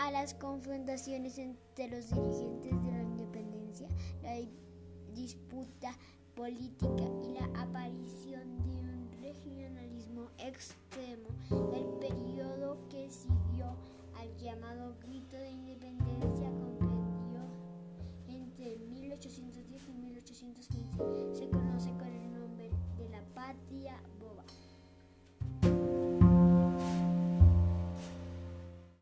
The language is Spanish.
a las confrontaciones entre los dirigentes de la independencia, la disputa política y la aparición de un regionalismo extremo. El periodo que siguió al llamado grito de independencia comprendió entre 1810 y 1815. Se conoce con el nombre de la patria boba.